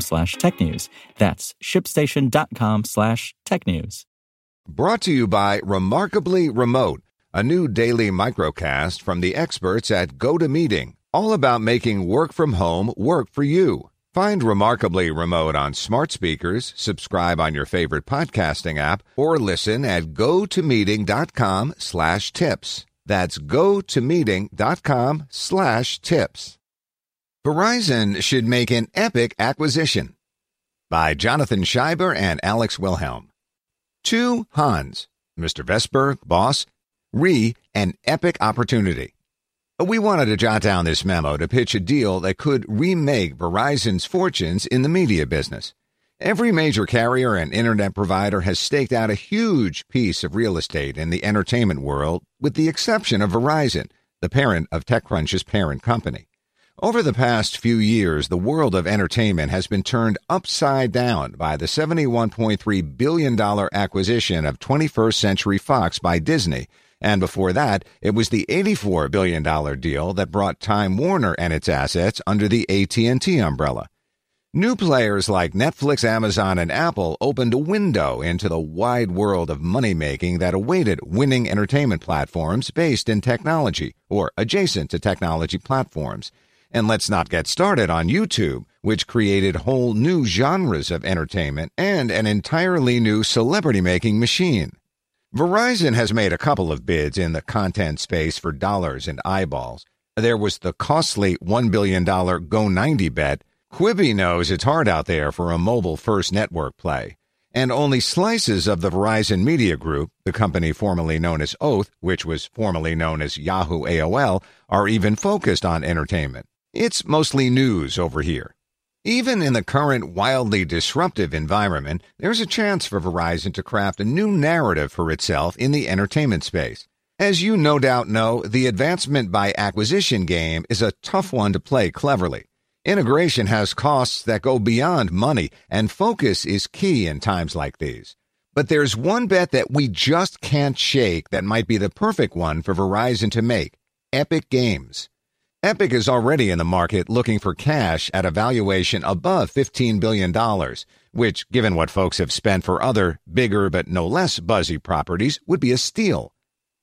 slash technews. That's shipstation.com slash technews. Brought to you by Remarkably Remote, a new daily microcast from the experts at GoToMeeting, all about making work from home work for you. Find Remarkably Remote on smart speakers, subscribe on your favorite podcasting app, or listen at gotomeeting.com slash tips. That's gotomeeting.com slash tips. Verizon should make an epic acquisition. By Jonathan Shieber and Alex Wilhelm. To Hans, Mr. Vestberg, boss, re an epic opportunity. We wanted to jot down this memo to pitch a deal that could remake Verizon's fortunes in the media business. Every major carrier and internet provider has staked out a huge piece of real estate in the entertainment world, with the exception of Verizon, the parent of TechCrunch's parent company. Over the past few years, the world of entertainment has been turned upside down by the $71.3 billion acquisition of 21st Century Fox by Disney. And before that, it was the $84 billion deal that brought Time Warner and its assets under the AT&T umbrella. New players like Netflix, Amazon, and Apple opened a window into the wide world of money making that awaited winning entertainment platforms based in technology or adjacent to technology platforms. And let's not get started on YouTube, which created whole new genres of entertainment and an entirely new celebrity making machine. Verizon has made a couple of bids in the content space for dollars and eyeballs. There was the costly $1 billion Go90 bet Quibi knows it's hard out there for a mobile first network play. And only slices of the Verizon Media Group, the company formerly known as Oath, which was formerly known as Yahoo AOL, are even focused on entertainment. It's mostly news over here. Even in the current wildly disruptive environment, there's a chance for Verizon to craft a new narrative for itself in the entertainment space. As you no doubt know, the advancement by acquisition game is a tough one to play cleverly. Integration has costs that go beyond money, and focus is key in times like these. But there's one bet that we just can't shake that might be the perfect one for Verizon to make Epic Games. Epic is already in the market looking for cash at a valuation above $15 billion, which, given what folks have spent for other, bigger but no less buzzy properties, would be a steal.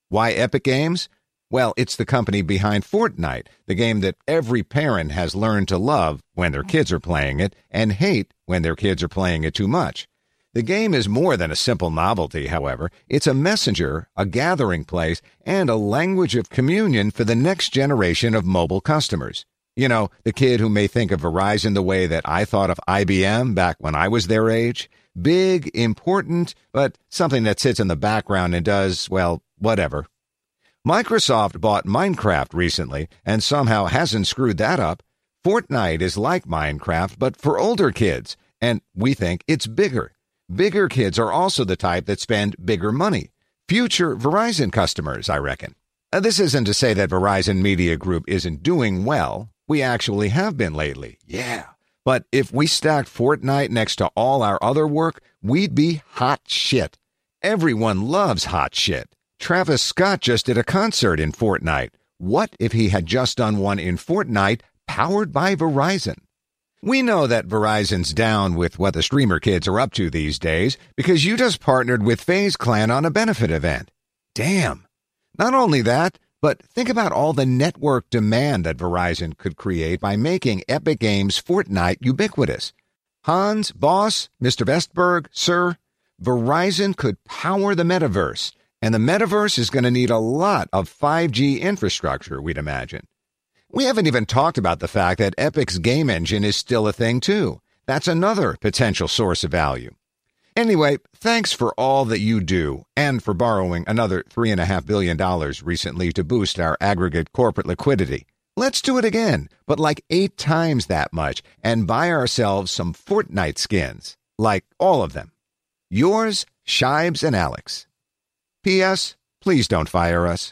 Why Epic Games? Well, it's the company behind Fortnite, the game that every parent has learned to love when their kids are playing it and hate when their kids are playing it too much. The game is more than a simple novelty, however. It's a messenger, a gathering place, and a language of communion for the next generation of mobile customers. You know, the kid who may think of Verizon the way that I thought of IBM back when I was their age. Big, important, but something that sits in the background and does, well, whatever, Microsoft bought Minecraft recently and somehow hasn't screwed that up. Fortnite is like Minecraft, but for older kids, and we think it's bigger. Bigger kids are also the type that spend bigger money. Future Verizon customers, I reckon. Uh, this isn't to say that Verizon Media Group isn't doing well. We actually have been lately. Yeah. But if we stacked Fortnite next to all our other work, we'd be hot shit. Everyone loves hot shit. Travis Scott just did a concert in Fortnite. What if he had just done one in Fortnite powered by Verizon? We know that Verizon's down with what the streamer kids are up to these days because you just partnered with FaZe Clan on a benefit event. Damn. Not only that, but think about all the network demand that Verizon could create by making Epic Games Fortnite ubiquitous. Hans, boss, Mr. Vestberg, sir, Verizon could power the metaverse and the metaverse is going to need a lot of 5G infrastructure, we'd imagine. We haven't even talked about the fact that Epic's game engine is still a thing, too. That's another potential source of value. Anyway, thanks for all that you do and for borrowing another $3.5 billion recently to boost our aggregate corporate liquidity. Let's do it again, but like eight times that much, and buy ourselves some Fortnite skins. Like all of them. Yours, Shibes and Alex. P.S. Please don't fire us.